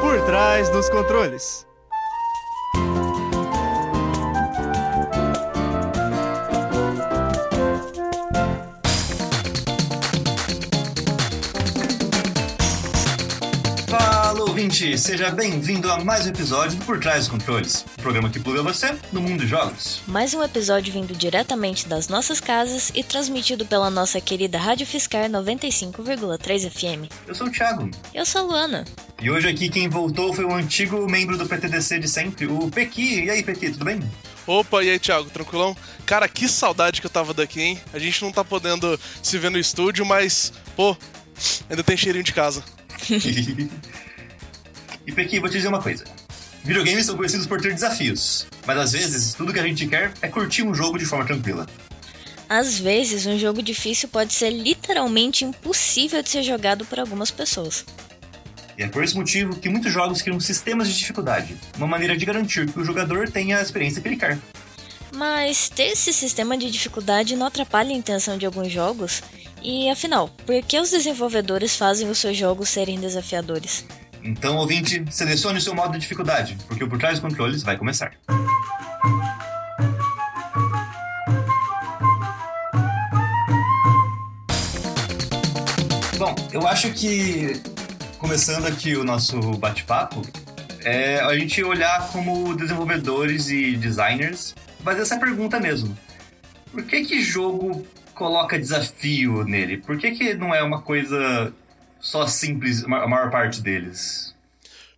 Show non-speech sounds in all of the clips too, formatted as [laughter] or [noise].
Por trás dos controles. Ouvinte, seja bem-vindo a mais um episódio do Por Trás dos Controles, o programa que pluga você no mundo dos jogos. Mais um episódio vindo diretamente das nossas casas e transmitido pela nossa querida Rádio Fiscar 95,3 FM. Eu sou o Thiago. Eu sou a Luana. E hoje aqui quem voltou foi o antigo membro do PTDC de sempre, o Pequi. E aí, Pequi, tudo bem? Opa, e aí, Thiago, tranquilão? Cara, que saudade que eu tava daqui, hein? A gente não tá podendo se ver no estúdio, mas, pô, ainda tem cheirinho de casa. [laughs] e Pequi, vou te dizer uma coisa. Videogames são conhecidos por ter desafios, mas às vezes tudo que a gente quer é curtir um jogo de forma tranquila. Às vezes, um jogo difícil pode ser literalmente impossível de ser jogado por algumas pessoas. E é por esse motivo que muitos jogos criam sistemas de dificuldade, uma maneira de garantir que o jogador tenha a experiência que ele quer. Mas ter esse sistema de dificuldade não atrapalha a intenção de alguns jogos? E afinal, por que os desenvolvedores fazem os seus jogos serem desafiadores? Então, ouvinte, selecione o seu modo de dificuldade, porque o Por Trás dos Controles vai começar. Bom, eu acho que, começando aqui o nosso bate-papo, é a gente olhar como desenvolvedores e designers, fazer essa pergunta mesmo. Por que que jogo coloca desafio nele? Por que que não é uma coisa só simples, a maior parte deles?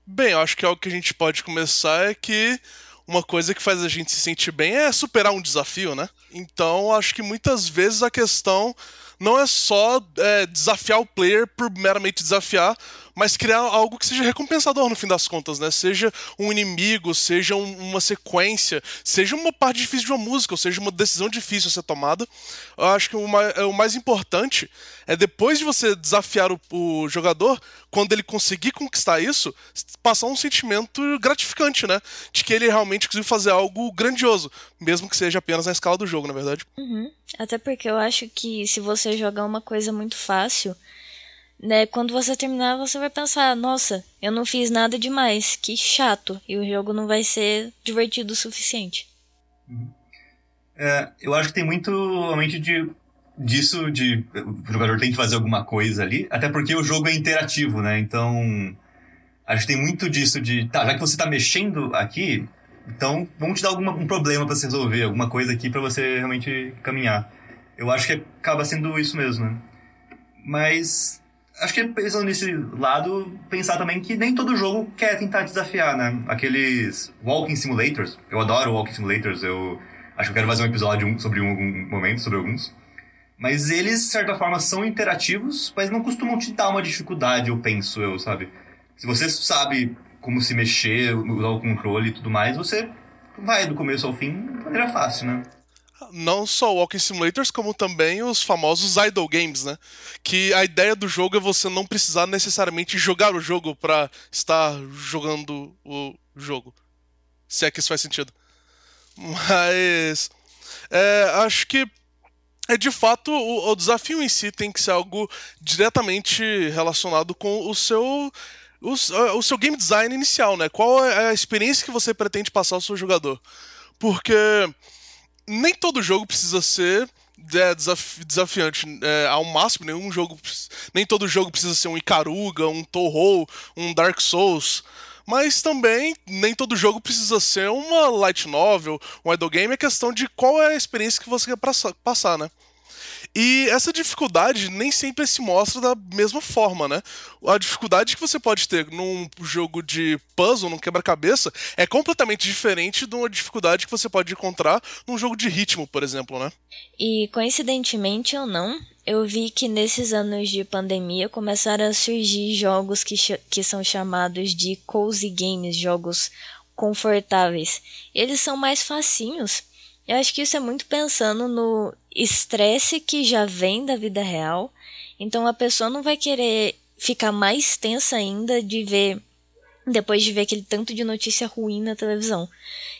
Bem, eu acho que algo que a gente pode começar é que uma coisa que faz a gente se sentir bem é superar um desafio, né? Então, acho que muitas vezes a questão não é só é, desafiar o player por meramente desafiar, mas criar algo que seja recompensador no fim das contas, né? Seja um inimigo, seja um, uma sequência, seja uma parte difícil de uma música, ou seja uma decisão difícil a ser tomada. Eu acho que o mais, o mais importante é depois de você desafiar o, o, jogador, quando ele conseguir conquistar isso, passar um sentimento gratificante, né? De que ele realmente conseguiu fazer algo grandioso, mesmo que seja apenas na escala do jogo, na verdade. Uhum. Até porque eu acho que se você jogar uma coisa muito fácil né, quando você terminar, você vai pensar: nossa, eu não fiz nada demais, que chato, e o jogo não vai ser divertido o suficiente. É, eu acho que tem muito realmente de disso de o jogador tem que fazer alguma coisa ali, até porque o jogo é interativo, né? Então acho que tem muito disso de tá, já que você tá mexendo aqui, então vamos te dar algum um problema para se resolver, alguma coisa aqui para você realmente caminhar. Eu acho que acaba sendo isso mesmo, né? Mas acho que pensando nesse lado, pensar também que nem todo jogo quer tentar desafiar, né? Aqueles walking simulators, eu adoro walking simulators, eu acho que eu quero fazer um episódio sobre um algum momento, sobre alguns. Mas eles, de certa forma, são interativos, mas não costumam te dar uma dificuldade, eu penso, eu, sabe? Se você sabe como se mexer, usar o controle e tudo mais, você vai do começo ao fim de maneira fácil, né? Não só Walking Simulators, como também os famosos idle games, né? Que a ideia do jogo é você não precisar necessariamente jogar o jogo para estar jogando o jogo. Se é que isso faz sentido. Mas. É, acho que. É de fato o, o desafio em si tem que ser algo diretamente relacionado com o seu o, o, seu game design inicial, né? Qual é a experiência que você pretende passar ao seu jogador? Porque nem todo jogo precisa ser é, desafi desafiante é, ao máximo. Nenhum jogo, nem todo jogo precisa ser um Icaruga, um Toho, um Dark Souls. Mas também nem todo jogo precisa ser uma light novel, um idle game. É questão de qual é a experiência que você quer passar, né? E essa dificuldade nem sempre se mostra da mesma forma, né? A dificuldade que você pode ter num jogo de puzzle, num quebra-cabeça, é completamente diferente de uma dificuldade que você pode encontrar num jogo de ritmo, por exemplo, né? E coincidentemente ou não, eu vi que nesses anos de pandemia começaram a surgir jogos que, que são chamados de cozy games, jogos confortáveis. Eles são mais facinhos eu acho que isso é muito pensando no estresse que já vem da vida real. Então a pessoa não vai querer ficar mais tensa ainda de ver depois de ver aquele tanto de notícia ruim na televisão.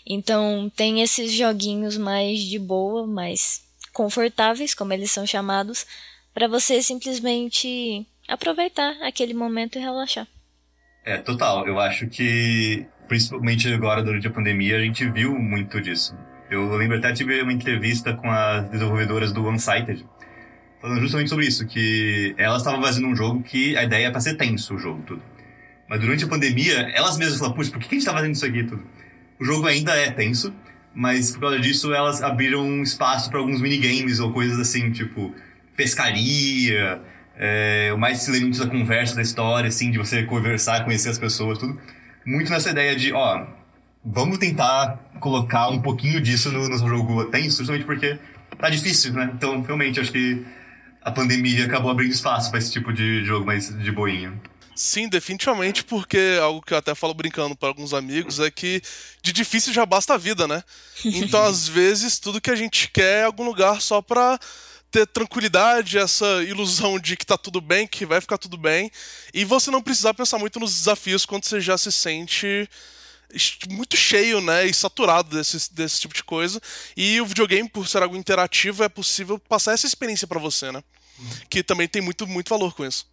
Então tem esses joguinhos mais de boa, mais confortáveis, como eles são chamados, para você simplesmente aproveitar aquele momento e relaxar. É, total. Eu acho que, principalmente agora durante a pandemia, a gente viu muito disso. Eu lembro até tive uma entrevista com as desenvolvedoras do Unsighted, falando justamente sobre isso, que elas estavam fazendo um jogo que a ideia é pra ser tenso o jogo, tudo. Mas durante a pandemia, elas mesmas falaram, puxa, por que a gente tá fazendo isso aqui, tudo? O jogo ainda é tenso, mas por causa disso elas abriram um espaço para alguns minigames ou coisas assim, tipo pescaria, é, mais elementos da conversa, da história, assim, de você conversar, conhecer as pessoas, tudo. Muito nessa ideia de, ó, vamos tentar colocar um pouquinho disso no, no jogo tenso, justamente porque tá difícil, né? Então, realmente, acho que a pandemia acabou abrindo espaço para esse tipo de jogo mais de boinha. Sim, definitivamente, porque algo que eu até falo brincando para alguns amigos é que de difícil já basta a vida, né? Então, [laughs] às vezes, tudo que a gente quer é algum lugar só pra ter tranquilidade, essa ilusão de que tá tudo bem, que vai ficar tudo bem, e você não precisar pensar muito nos desafios quando você já se sente muito cheio, né, e saturado desse, desse tipo de coisa. E o videogame, por ser algo interativo, é possível passar essa experiência para você, né? Que também tem muito, muito valor com isso.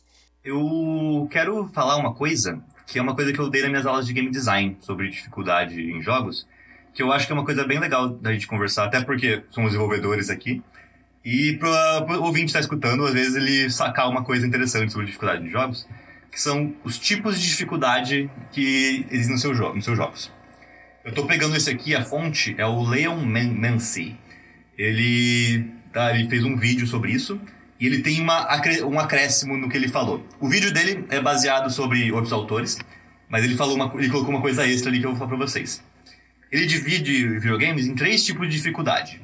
Eu quero falar uma coisa, que é uma coisa que eu dei nas minhas aulas de game design, sobre dificuldade em jogos, que eu acho que é uma coisa bem legal da gente conversar, até porque somos desenvolvedores aqui. E para o ouvinte estar tá escutando, às vezes ele sacar uma coisa interessante sobre dificuldade de jogos, que são os tipos de dificuldade que existem no seu jo nos seus jogos. Eu estou pegando esse aqui, a fonte é o Leon Mancy. Ele, tá, ele fez um vídeo sobre isso e ele tem uma, um acréscimo no que ele falou. O vídeo dele é baseado sobre outros autores, mas ele, falou uma, ele colocou uma coisa extra ali que eu vou falar para vocês. Ele divide videogames em três tipos de dificuldade.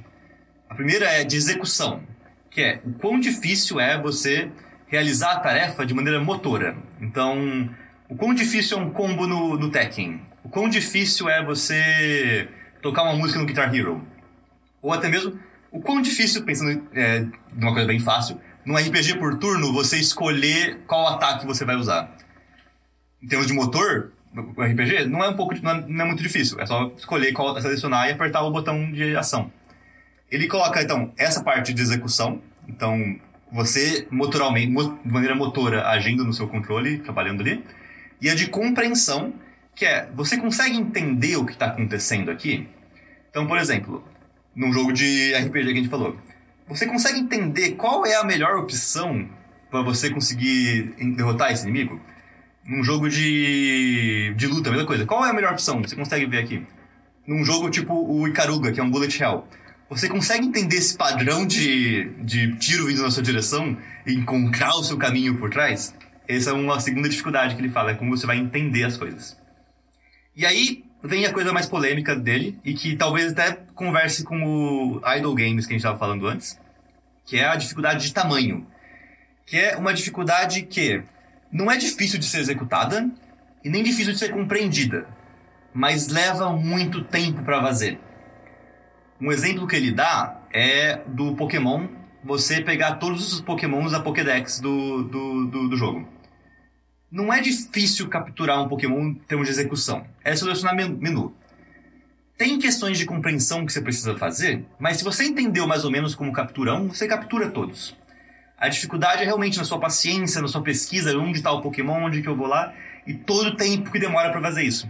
A primeira é de execução, que é o quão difícil é você realizar a tarefa de maneira motora. Então, o quão difícil é um combo no, no Tekken? O quão difícil é você tocar uma música no Guitar Hero? Ou até mesmo, o quão difícil, pensando é, de uma coisa bem fácil, num RPG por turno, você escolher qual ataque você vai usar. Em termos de motor, o RPG não é um pouco não é, não é muito difícil. É só escolher qual selecionar e apertar o botão de ação. Ele coloca, então, essa parte de execução. Então, você, motoralmente, de maneira motora, agindo no seu controle, trabalhando ali. E a de compreensão, que é, você consegue entender o que está acontecendo aqui? Então, por exemplo, num jogo de RPG que a gente falou, você consegue entender qual é a melhor opção para você conseguir derrotar esse inimigo? Num jogo de, de luta, a mesma coisa. Qual é a melhor opção? Você consegue ver aqui. Num jogo tipo o Icaruga, que é um bullet hell você consegue entender esse padrão de, de tiro vindo na sua direção e encontrar o seu caminho por trás? Essa é uma segunda dificuldade que ele fala, é como você vai entender as coisas. E aí vem a coisa mais polêmica dele, e que talvez até converse com o Idle Games que a gente estava falando antes, que é a dificuldade de tamanho. Que é uma dificuldade que não é difícil de ser executada e nem difícil de ser compreendida, mas leva muito tempo para fazer. Um exemplo que ele dá é do Pokémon, você pegar todos os Pokémons da Pokédex do, do, do, do jogo. Não é difícil capturar um Pokémon em termos de execução, é selecionar menu. Tem questões de compreensão que você precisa fazer, mas se você entendeu mais ou menos como captura um, você captura todos. A dificuldade é realmente na sua paciência, na sua pesquisa, onde está o Pokémon, onde que eu vou lá, e todo o tempo que demora para fazer isso.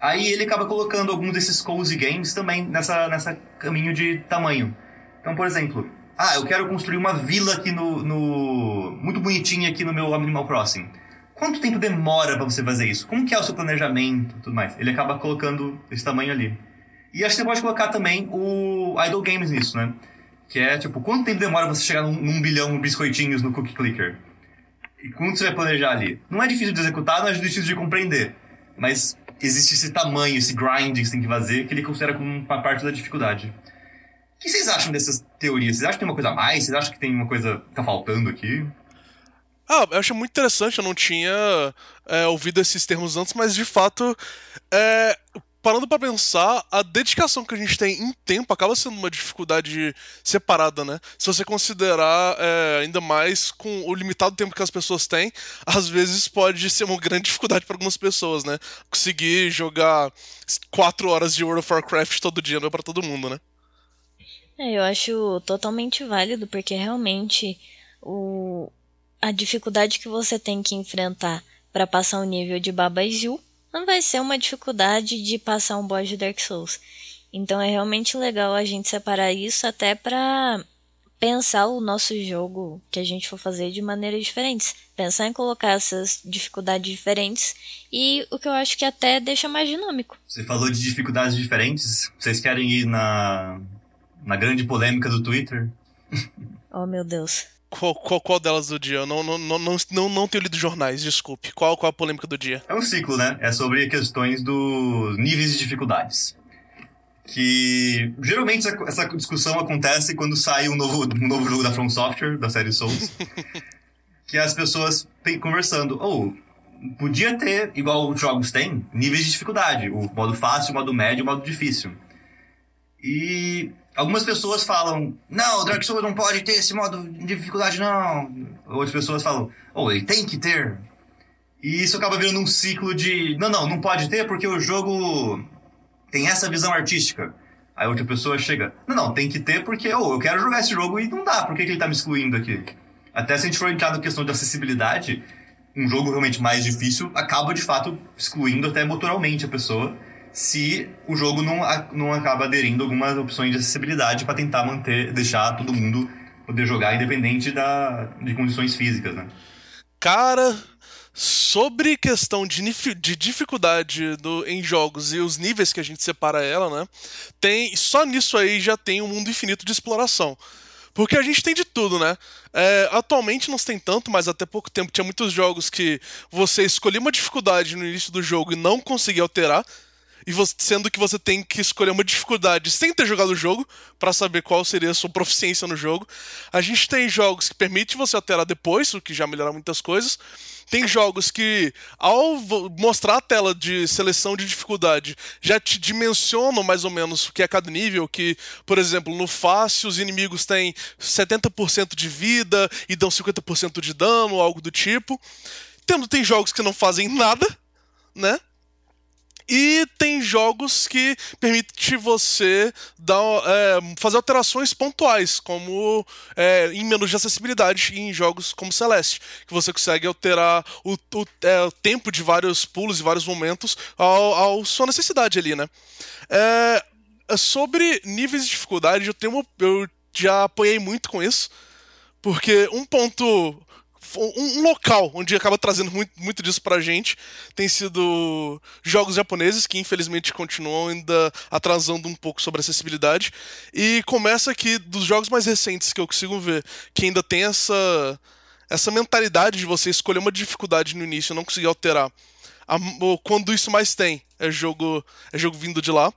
Aí ele acaba colocando alguns desses cozy games também nessa, nessa caminho de tamanho. Então, por exemplo, ah, eu quero construir uma vila aqui no, no muito bonitinha aqui no meu Animal Crossing. Quanto tempo demora para você fazer isso? Como que é o seu planejamento, tudo mais? Ele acaba colocando esse tamanho ali. E acho que você pode colocar também o Idle Games nisso, né? Que é tipo, quanto tempo demora você chegar num, num bilhão de biscoitinhos no Cookie Clicker? E quanto você vai planejar ali? Não é difícil de executar, não é difícil de compreender. Mas existe esse tamanho, esse grind que você tem que fazer, que ele considera como uma parte da dificuldade. O que vocês acham dessas teorias? Vocês acham que tem uma coisa a mais? Vocês acham que tem uma coisa que tá faltando aqui? Ah, eu acho muito interessante, eu não tinha é, ouvido esses termos antes, mas de fato, é, parando para pensar, a dedicação que a gente tem em tempo acaba sendo uma dificuldade separada, né? Se você considerar é, ainda mais com o limitado tempo que as pessoas têm, às vezes pode ser uma grande dificuldade para algumas pessoas, né? Conseguir jogar quatro horas de World of Warcraft todo dia não é para todo mundo, né? É, eu acho totalmente válido, porque realmente o, a dificuldade que você tem que enfrentar para passar o nível de Baba Is não vai ser uma dificuldade de passar um boss de Dark Souls. Então é realmente legal a gente separar isso até para pensar o nosso jogo que a gente for fazer de maneiras diferentes. Pensar em colocar essas dificuldades diferentes e o que eu acho que até deixa mais dinâmico. Você falou de dificuldades diferentes. Vocês querem ir na, na grande polêmica do Twitter? oh meu Deus. Qual, qual, qual, delas do dia? Eu não, não, não, não, não, não tenho lido jornais, desculpe. Qual, qual a polêmica do dia? É um ciclo, né? É sobre questões dos níveis de dificuldades que geralmente essa discussão acontece quando sai um novo, um novo jogo da From Software, da série Souls, [laughs] que as pessoas conversando, ou oh, podia ter, igual os jogos têm, níveis de dificuldade, o modo fácil, o modo médio, o modo difícil. E algumas pessoas falam, não, Dark Souls não pode ter esse modo de dificuldade não. Outras pessoas falam, oh, ele tem que ter. E isso acaba virando um ciclo de, não, não, não pode ter porque o jogo tem essa visão artística. Aí outra pessoa chega, não, não, tem que ter porque oh, eu quero jogar esse jogo e não dá, por que, que ele tá me excluindo aqui? Até se a gente for entrar na questão de acessibilidade, um jogo realmente mais difícil acaba de fato excluindo até motoralmente a pessoa se o jogo não, não acaba aderindo algumas opções de acessibilidade para tentar manter, deixar todo mundo poder jogar independente da, de condições físicas, né? Cara, Sobre questão de, de dificuldade do, em jogos e os níveis que a gente separa ela, né? Tem, só nisso aí já tem um mundo infinito de exploração. Porque a gente tem de tudo, né? É, atualmente não se tem tanto, mas até pouco tempo tinha muitos jogos que você escolhia uma dificuldade no início do jogo e não conseguia alterar e você, sendo que você tem que escolher uma dificuldade sem ter jogado o jogo para saber qual seria a sua proficiência no jogo. A gente tem jogos que permitem você alterar depois, o que já melhora muitas coisas. Tem jogos que, ao mostrar a tela de seleção de dificuldade, já te dimensionam mais ou menos o que é cada nível. Que, por exemplo, no fácil os inimigos têm 70% de vida e dão 50% de dano, algo do tipo. Tendo, tem jogos que não fazem nada, né? E tem jogos que permite você dar, é, fazer alterações pontuais, como é, em menus de acessibilidade em jogos como Celeste, que você consegue alterar o, o, é, o tempo de vários pulos e vários momentos ao, ao sua necessidade ali, né? É, sobre níveis de dificuldade, eu, tenho, eu já apoiei muito com isso, porque um ponto um, local onde acaba trazendo muito, muito disso pra gente tem sido jogos japoneses, que infelizmente continuam ainda atrasando um pouco sobre acessibilidade. E começa aqui dos jogos mais recentes que eu consigo ver, que ainda tem essa, essa mentalidade de você escolher uma dificuldade no início e não conseguir alterar. A, quando isso mais tem, é jogo, é jogo vindo de lá.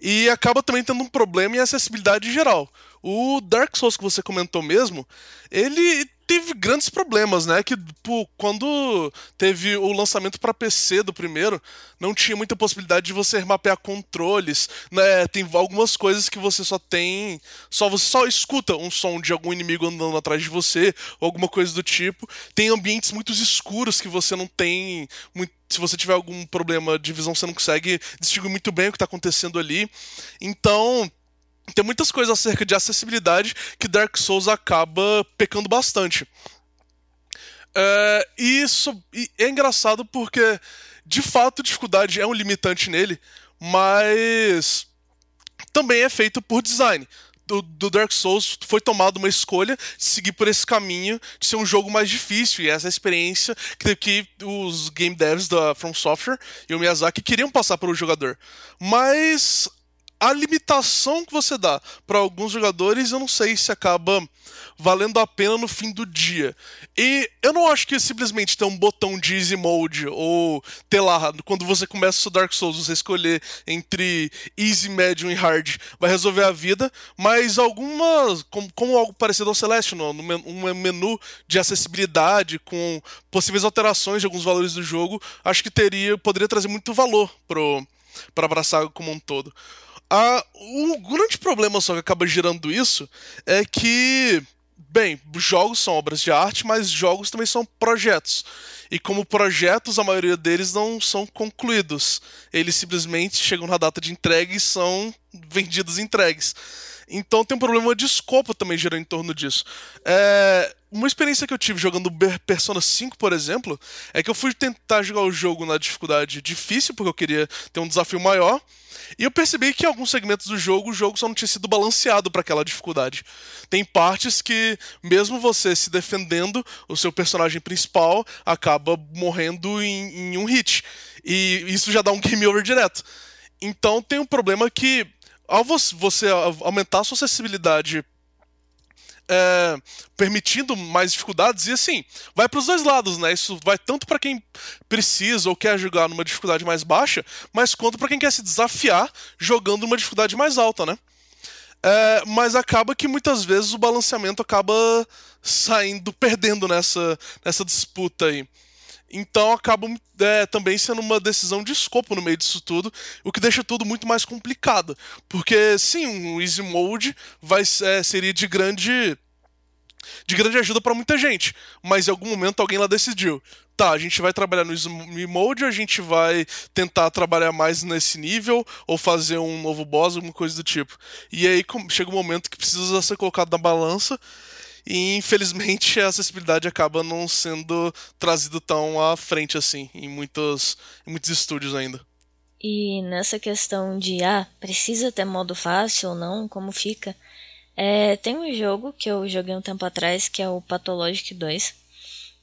E acaba também tendo um problema em acessibilidade geral. O Dark Souls que você comentou mesmo, ele teve grandes problemas, né? Que pô, quando teve o lançamento para PC do primeiro, não tinha muita possibilidade de você mapear controles, né? Tem algumas coisas que você só tem, só você só escuta um som de algum inimigo andando atrás de você, ou alguma coisa do tipo. Tem ambientes muito escuros que você não tem muito se você tiver algum problema de visão, você não consegue distinguir muito bem o que está acontecendo ali. Então, tem muitas coisas acerca de acessibilidade que Dark Souls acaba pecando bastante. É, isso e é engraçado porque, de fato, dificuldade é um limitante nele, mas também é feito por design. Do, do, Dark Souls foi tomada uma escolha de seguir por esse caminho de ser um jogo mais difícil, e essa é a experiência que, que os game devs da From Software e o Miyazaki queriam passar para o jogador. Mas a limitação que você dá para alguns jogadores, eu não sei se acaba valendo a pena no fim do dia. E eu não acho que simplesmente ter um botão de easy mode ou ter lá, quando você começa o Dark Souls, você escolher entre easy, medium e hard, vai resolver a vida, mas algumas, como, como algo parecido ao no um menu de acessibilidade com possíveis alterações de alguns valores do jogo, acho que teria, poderia trazer muito valor pro para abraçar como um todo. Ah, o grande problema só que acaba gerando isso é que, bem, jogos são obras de arte, mas jogos também são projetos. E como projetos, a maioria deles não são concluídos. Eles simplesmente chegam na data de entrega e são vendidos e entregues. Então tem um problema de escopo também gerando em torno disso. É, uma experiência que eu tive jogando Persona 5, por exemplo, é que eu fui tentar jogar o jogo na dificuldade difícil, porque eu queria ter um desafio maior. E eu percebi que em alguns segmentos do jogo, o jogo só não tinha sido balanceado para aquela dificuldade. Tem partes que, mesmo você se defendendo, o seu personagem principal acaba morrendo em, em um hit. E isso já dá um game over direto. Então tem um problema que, ao você aumentar a sua acessibilidade é, permitindo mais dificuldades e assim vai para os dois lados, né? Isso vai tanto para quem precisa ou quer jogar numa dificuldade mais baixa, mas quanto para quem quer se desafiar jogando numa dificuldade mais alta, né? É, mas acaba que muitas vezes o balanceamento acaba saindo, [laughs] perdendo nessa, nessa disputa aí. Então acaba é, também sendo uma decisão de escopo no meio disso tudo, o que deixa tudo muito mais complicado. Porque sim, um Easy Mode vai, é, seria de grande de grande ajuda para muita gente, mas em algum momento alguém lá decidiu, tá, a gente vai trabalhar no Easy Mode, a gente vai tentar trabalhar mais nesse nível ou fazer um novo boss, alguma coisa do tipo. E aí chega um momento que precisa ser colocado na balança e infelizmente a acessibilidade acaba não sendo trazido tão à frente assim em muitos, em muitos estúdios ainda. E nessa questão de ah, precisa ter modo fácil ou não, como fica? É, tem um jogo que eu joguei um tempo atrás que é o Pathologic 2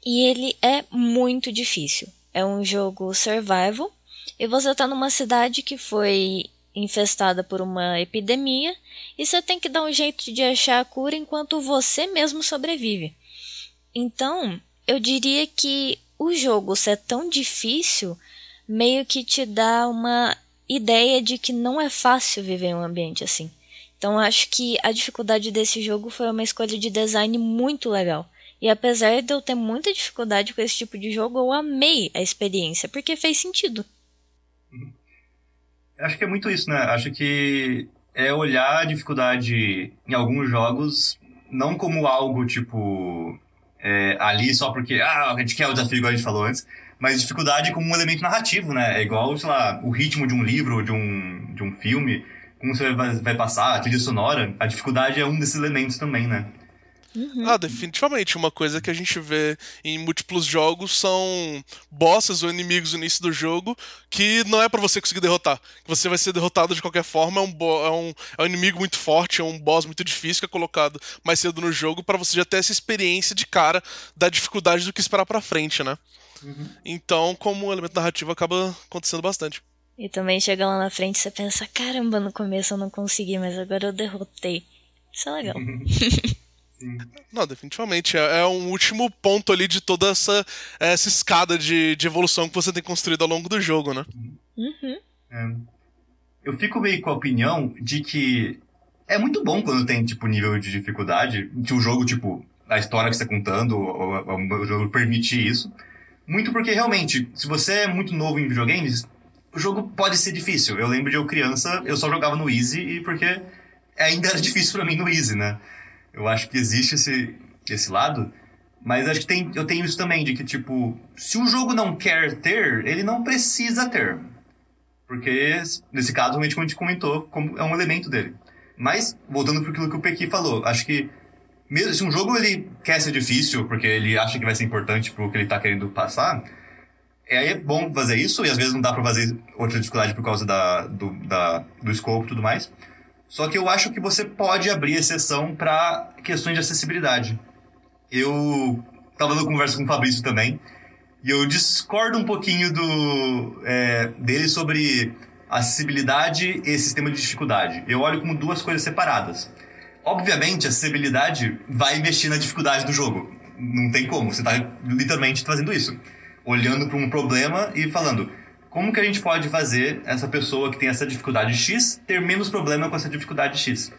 e ele é muito difícil. É um jogo survival e você está numa cidade que foi infestada por uma epidemia e você tem que dar um jeito de achar a cura enquanto você mesmo sobrevive. Então, eu diria que o jogo ser tão difícil meio que te dá uma ideia de que não é fácil viver em um ambiente assim. Então acho que a dificuldade desse jogo foi uma escolha de design muito legal. E apesar de eu ter muita dificuldade com esse tipo de jogo, eu amei a experiência, porque fez sentido. Acho que é muito isso, né? Acho que é olhar a dificuldade em alguns jogos não como algo tipo é, ali só porque ah, a gente quer o desafio, igual a gente falou antes, mas dificuldade como um elemento narrativo, né? É igual, sei lá, o ritmo de um livro, de um, de um filme, como você vai, vai passar, a trilha sonora. A dificuldade é um desses elementos também, né? Uhum. Ah, definitivamente. Uma coisa que a gente vê em múltiplos jogos são bosses ou inimigos no início do jogo que não é para você conseguir derrotar. Você vai ser derrotado de qualquer forma. É um, é, um, é um inimigo muito forte, é um boss muito difícil que é colocado mais cedo no jogo para você já ter essa experiência de cara da dificuldade do que esperar pra frente, né? Uhum. Então, como elemento narrativo, acaba acontecendo bastante. E também chega lá na frente e você pensa: caramba, no começo eu não consegui, mas agora eu derrotei. Isso é legal. [laughs] Não, definitivamente. É, é, um último ponto ali de toda essa, essa escada de, de evolução que você tem construído ao longo do jogo, né? Uhum. É. Eu fico meio com a opinião de que é muito bom quando tem, tipo, nível de dificuldade, que o jogo, tipo, a história que você está contando, o, o jogo permitir isso. Muito porque, realmente, se você é muito novo em videogames, o jogo pode ser difícil. Eu lembro de eu criança, eu só jogava no Easy e porque ainda era [laughs] difícil para mim no Easy, né? Eu acho que existe esse, esse lado, mas acho que tem, eu tenho isso também, de que, tipo, se o jogo não quer ter, ele não precisa ter. Porque, nesse caso, realmente, como a gente comentou, como é um elemento dele. Mas, voltando para aquilo que o Pequi falou, acho que mesmo se um jogo ele quer ser difícil, porque ele acha que vai ser importante pro que ele tá querendo passar, é, é bom fazer isso, e às vezes não dá para fazer outra dificuldade por causa da, do, da, do escopo e tudo mais. Só que eu acho que você pode abrir exceção para questões de acessibilidade. Eu estava dando conversa com o Fabrício também, e eu discordo um pouquinho do, é, dele sobre acessibilidade e sistema de dificuldade. Eu olho como duas coisas separadas. Obviamente, a acessibilidade vai mexer na dificuldade do jogo. Não tem como, você está literalmente fazendo isso. Olhando para um problema e falando, como que a gente pode fazer essa pessoa que tem essa dificuldade X ter menos problema com essa dificuldade X?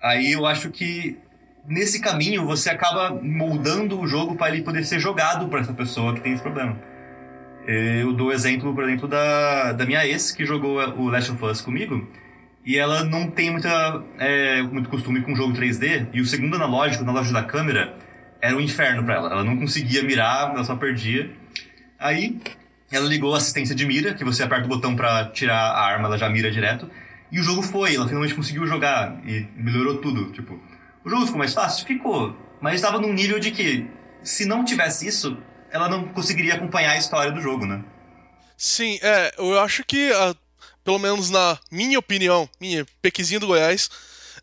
Aí eu acho que nesse caminho você acaba moldando o jogo para ele poder ser jogado para essa pessoa que tem esse problema. Eu dou exemplo, por exemplo, da, da minha ex que jogou o Last of Us comigo e ela não tem muita, é, muito costume com jogo 3D e o segundo analógico, na loja da câmera, era um inferno para ela. Ela não conseguia mirar, ela só perdia. Aí ela ligou a assistência de mira, que você aperta o botão para tirar a arma, ela já mira direto. E o jogo foi, ela finalmente conseguiu jogar e melhorou tudo. Tipo, o jogo ficou mais fácil? Ficou. mas estava num nível de que, se não tivesse isso, ela não conseguiria acompanhar a história do jogo, né? Sim, é, eu acho que, a, pelo menos na minha opinião, minha pequizinha do Goiás,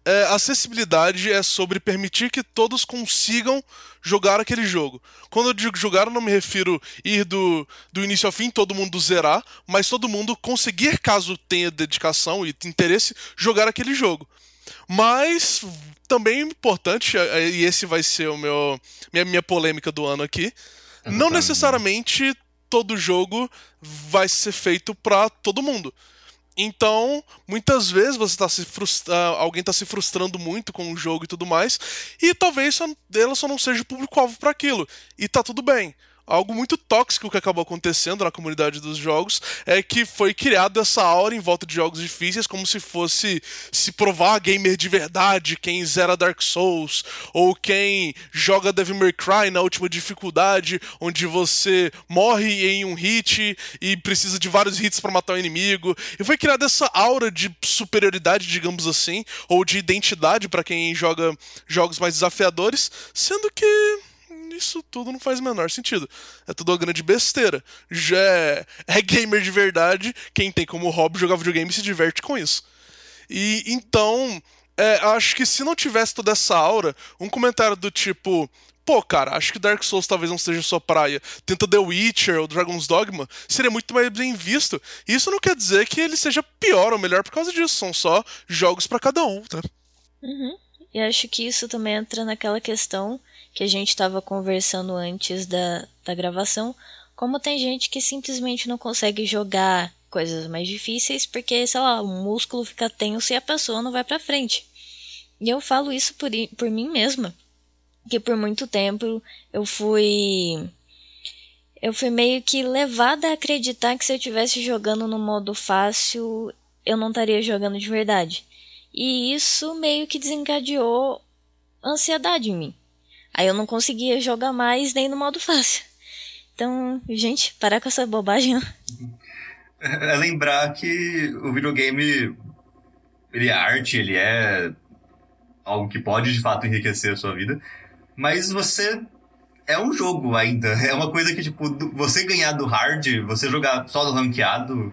é, acessibilidade é sobre permitir que todos consigam jogar aquele jogo. Quando eu digo jogar, eu não me refiro ir do, do início ao fim, todo mundo zerar, mas todo mundo conseguir, caso tenha dedicação e interesse, jogar aquele jogo. Mas também é importante, e esse vai ser o meu minha, minha polêmica do ano aqui, não necessariamente todo jogo vai ser feito para todo mundo. Então, muitas vezes você tá se alguém está se frustrando muito com o jogo e tudo mais, e talvez ela só não seja o público-alvo para aquilo. E tá tudo bem algo muito tóxico que acabou acontecendo na comunidade dos jogos é que foi criada essa aura em volta de jogos difíceis como se fosse se provar gamer de verdade, quem zera Dark Souls ou quem joga Devil May Cry na última dificuldade, onde você morre em um hit e precisa de vários hits para matar o inimigo. E foi criada essa aura de superioridade, digamos assim, ou de identidade para quem joga jogos mais desafiadores, sendo que isso tudo não faz o menor sentido. É tudo uma grande besteira. Já é, é gamer de verdade, quem tem como hobby jogar videogame se diverte com isso. E então, é, acho que se não tivesse toda essa aura, um comentário do tipo. Pô, cara, acho que Dark Souls talvez não seja sua praia. Tenta The Witcher ou Dragon's Dogma, seria muito mais bem visto. Isso não quer dizer que ele seja pior ou melhor por causa disso. São só jogos para cada um, tá? Uhum. E acho que isso também entra naquela questão que a gente estava conversando antes da, da gravação, como tem gente que simplesmente não consegue jogar coisas mais difíceis porque, sei lá, o músculo fica tenso e a pessoa não vai para frente. E eu falo isso por, por mim mesma, que por muito tempo eu fui eu fui meio que levada a acreditar que se eu estivesse jogando no modo fácil, eu não estaria jogando de verdade. E isso meio que desencadeou ansiedade em mim. Aí eu não conseguia jogar mais nem no modo fácil. Então, gente, parar com essa bobagem. Não. É lembrar que o videogame ele é arte, ele é algo que pode de fato enriquecer a sua vida, mas você é um jogo ainda. [laughs] É uma coisa que, tipo, você ganhar do hard, você jogar só do ranqueado,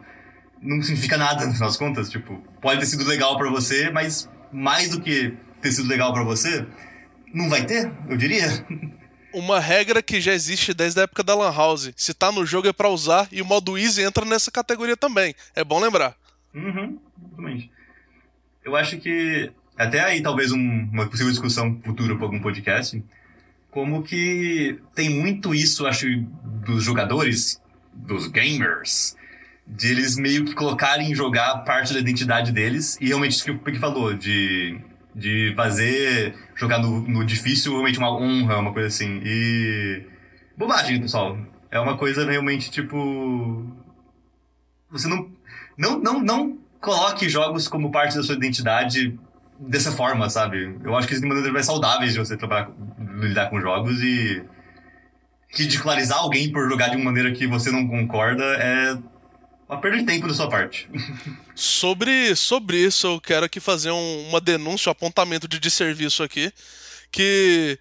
não significa nada, no final das contas. Tipo, pode ter sido legal para você, mas mais do que ter sido legal para você, não vai ter, eu diria. Uma regra que já existe desde a época da Lan House. Se tá no jogo é pra usar e o modo Easy entra nessa categoria também. É bom lembrar. Uhum, exatamente. Eu acho que até aí talvez um, uma possível discussão futura para algum podcast, como que tem muito isso, acho, dos jogadores, dos gamers, de eles meio que colocarem jogar parte da identidade deles, e realmente isso que o Pique falou, de de fazer jogar no, no difícil realmente uma honra, uma coisa assim. E. Bobagem, pessoal. É uma coisa realmente tipo. Você não. Não, não, não coloque jogos como parte da sua identidade dessa forma, sabe? Eu acho que existem maneiras mais saudáveis de você trabalhar, lidar com jogos e. Ridicularizar alguém por jogar de uma maneira que você não concorda é uma perda de tempo da sua parte. sobre, sobre isso, eu quero aqui fazer um, uma denúncia, um apontamento de desserviço aqui. Que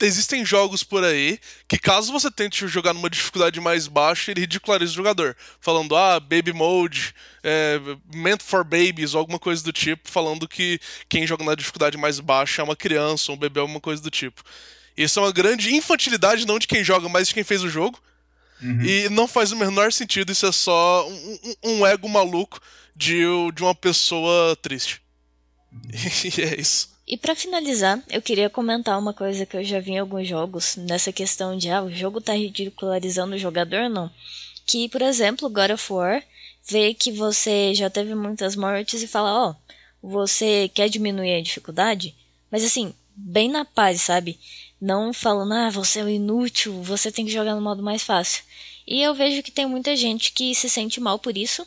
existem jogos por aí que, caso você tente jogar numa dificuldade mais baixa, ele ridiculariza o jogador. Falando, ah, Baby Mode, é, Meant for Babies, ou alguma coisa do tipo, falando que quem joga na dificuldade mais baixa é uma criança, um bebê, alguma coisa do tipo. Isso é uma grande infantilidade, não de quem joga, mas de quem fez o jogo. Uhum. E não faz o menor sentido, isso é só um, um, ego maluco de, de uma pessoa triste. Uhum. [laughs] e é isso. E para finalizar, eu queria comentar uma coisa que eu já vi em alguns jogos, nessa questão de ah, o jogo tá ridicularizando o jogador não. Que, por exemplo, God of War vê que você já teve muitas mortes e fala, ó, oh, você quer diminuir a dificuldade? Mas assim, bem na paz, sabe? Não falando, ah, você é um inútil, você tem que jogar no modo mais fácil. E eu vejo que tem muita gente que se sente mal por isso,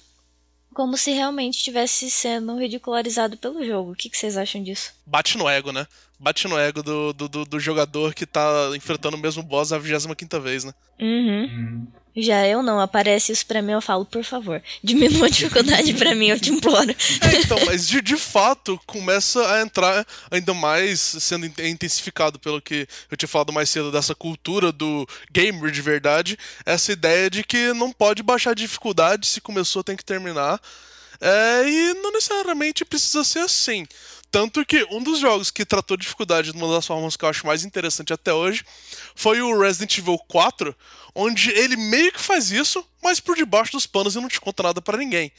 como se realmente estivesse sendo ridicularizado pelo jogo. O que, que vocês acham disso? Bate no ego, né? Bate no ego do, do, do, do jogador que tá enfrentando o mesmo boss a 25 vez, né? Uhum. Uhum. Já eu não, aparece isso pra mim, eu falo, por favor, diminua a dificuldade pra mim, eu te imploro. É, então, mas de, de fato começa a entrar ainda mais, sendo intensificado pelo que eu tinha falado mais cedo, dessa cultura do gamer de verdade, essa ideia de que não pode baixar a dificuldade, se começou tem que terminar. É, e não necessariamente precisa ser assim. Tanto que um dos jogos que tratou dificuldade de uma das formas que eu acho mais interessante até hoje foi o Resident Evil 4, onde ele meio que faz isso, mas por debaixo dos panos e não te conta nada para ninguém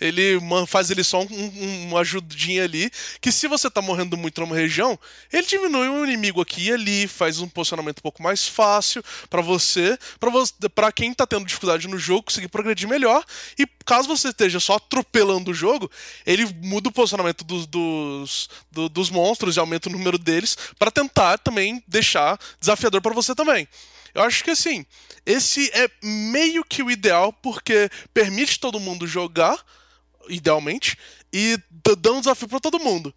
ele faz ele só um, um, uma ajudinha ali, que se você tá morrendo muito numa região, ele diminui o inimigo aqui e ali, faz um posicionamento um pouco mais fácil para você, para você, para quem tá tendo dificuldade no jogo conseguir progredir melhor, e caso você esteja só atropelando o jogo, ele muda o posicionamento dos, dos, do, dos monstros e aumenta o número deles para tentar também deixar desafiador para você também. Eu acho que assim, esse é meio que o ideal porque permite todo mundo jogar idealmente, e dando um desafio para todo mundo.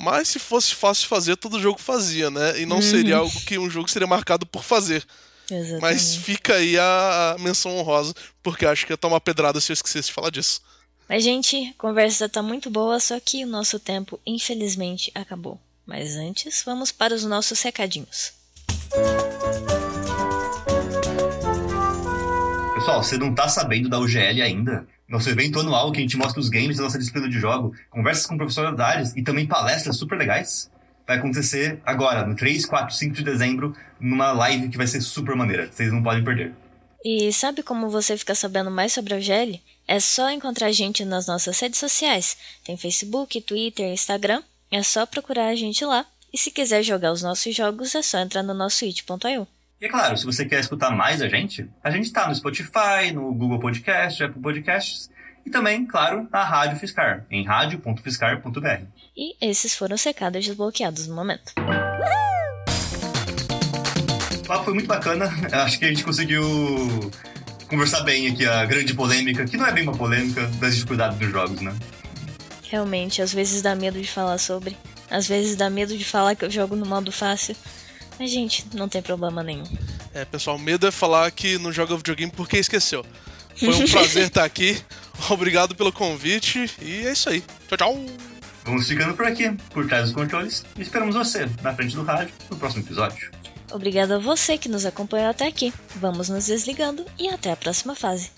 Mas se fosse fácil fazer, todo jogo fazia, né? E não uhum. seria algo que um jogo seria marcado por fazer. Exatamente. Mas fica aí a, menção honrosa, porque acho que ia tomar pedrada se eu esquecesse de falar disso. Mas, gente, a conversa tá muito boa, só que o nosso tempo, infelizmente, acabou. Mas antes, vamos para os nossos recadinhos. Pessoal, você não tá sabendo da UGL ainda? Nosso evento anual que a gente mostra os games da nossa disciplina de jogo, conversas com professores e também palestras super legais. Vai acontecer agora, no 3, 4, 5 de dezembro, numa live que vai ser super maneira. Vocês não podem perder. E sabe como você fica sabendo mais sobre a UGL? É só encontrar a gente nas nossas redes sociais. Tem Facebook, Twitter, Instagram. É só procurar a gente lá. E se quiser jogar os nossos jogos, é só entrar no nosso it.io. E é claro, se você quer escutar mais a gente, a gente está no Spotify, no Google Podcast, Apple Podcasts e também, claro, na Rádio Fiscar, em radio.fiscar.br. E esses foram os recados desbloqueados no momento. O papo foi muito bacana, [laughs] acho que a gente conseguiu conversar bem aqui a grande polêmica, que não é bem uma polêmica, das dificuldades dos jogos, né? Realmente, às vezes dá medo de falar sobre, às vezes dá medo de falar que eu jogo no modo fácil. Mas, gente, não tem problema nenhum. É, pessoal, medo é falar que não joga videogame porque esqueceu. Foi um [laughs] prazer estar aqui. Obrigado pelo convite e é isso aí. Tchau, tchau. Vamos ficando por aqui, por trás dos controles, e esperamos você na frente do rádio no próximo episódio. Obrigado a você que nos acompanhou até aqui. Vamos nos desligando e até a próxima fase.